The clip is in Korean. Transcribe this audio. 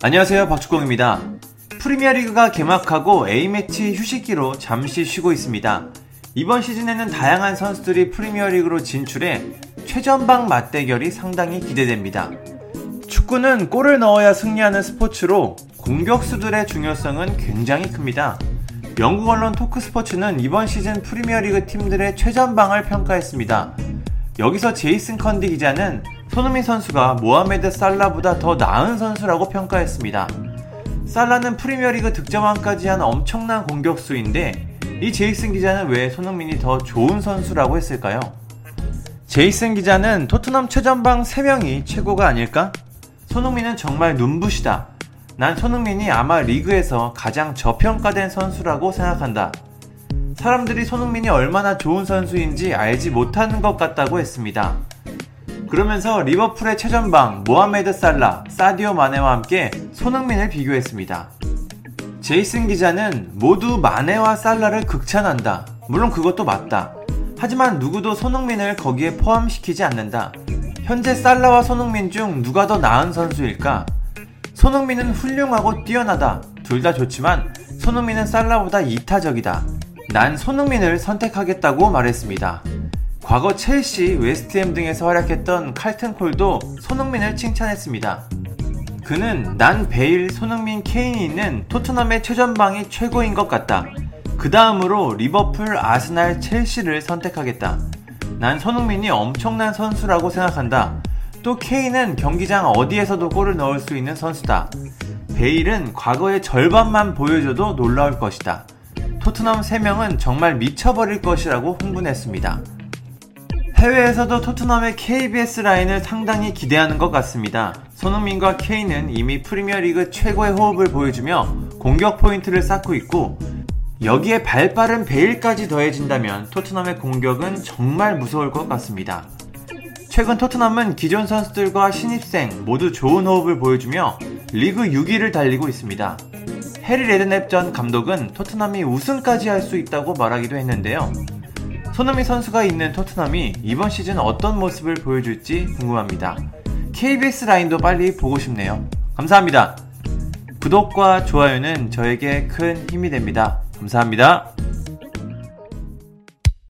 안녕하세요. 박주공입니다. 프리미어리그가 개막하고 A매치 휴식기로 잠시 쉬고 있습니다. 이번 시즌에는 다양한 선수들이 프리미어리그로 진출해 최전방 맞대결이 상당히 기대됩니다. 축구는 골을 넣어야 승리하는 스포츠로 공격수들의 중요성은 굉장히 큽니다. 영국 언론 토크스포츠는 이번 시즌 프리미어리그 팀들의 최전방을 평가했습니다. 여기서 제이슨 컨디 기자는 손흥민 선수가 모하메드 살라보다 더 나은 선수라고 평가했습니다. 살라는 프리미어리그 득점왕까지 한 엄청난 공격수인데 이 제이슨 기자는 왜 손흥민이 더 좋은 선수라고 했을까요? 제이슨 기자는 토트넘 최전방 3명이 최고가 아닐까? 손흥민은 정말 눈부시다. 난 손흥민이 아마 리그에서 가장 저평가된 선수라고 생각한다. 사람들이 손흥민이 얼마나 좋은 선수인지 알지 못하는 것 같다고 했습니다. 그러면서 리버풀의 최전방 모하메드 살라, 사디오 마네와 함께 손흥민을 비교했습니다. 제이슨 기자는 모두 마네와 살라를 극찬한다. 물론 그것도 맞다. 하지만 누구도 손흥민을 거기에 포함시키지 않는다. 현재 살라와 손흥민 중 누가 더 나은 선수일까? 손흥민은 훌륭하고 뛰어나다. 둘 다 좋지만 손흥민은 살라보다 이타적이다. 난 손흥민을 선택하겠다고 말했습니다. 과거 첼시, 웨스트햄 등에서 활약했던 칼튼 콜도 손흥민을 칭찬했습니다. 그는 난 베일, 손흥민, 케인이 있는 토트넘의 최전방이 최고인 것 같다. 그 다음으로 리버풀, 아스날, 첼시를 선택하겠다. 난 손흥민이 엄청난 선수라고 생각한다. 또 케인은 경기장 어디에서도 골을 넣을 수 있는 선수다. 베일은 과거의 절반만 보여줘도 놀라울 것이다. 토트넘 3명은 정말 미쳐버릴 것이라고 흥분했습니다. 해외에서도 토트넘의 KBS 라인을 상당히 기대하는 것 같습니다. 손흥민과 케인은 이미 프리미어리그 최고의 호흡을 보여주며 공격 포인트를 쌓고 있고 여기에 발빠른 베일까지 더해진다면 토트넘의 공격은 정말 무서울 것 같습니다. 최근 토트넘은 기존 선수들과 신입생 모두 좋은 호흡을 보여주며 리그 6위를 달리고 있습니다. 해리 레드넵 전 감독은 토트넘이 우승까지 할 수 있다고 말하기도 했는데요. 손흥민 선수가 있는 토트넘이 이번 시즌 어떤 모습을 보여줄지 궁금합니다. KBS 라인도 빨리 보고 싶네요. 감사합니다. 구독과 좋아요는 저에게 큰 힘이 됩니다. 감사합니다.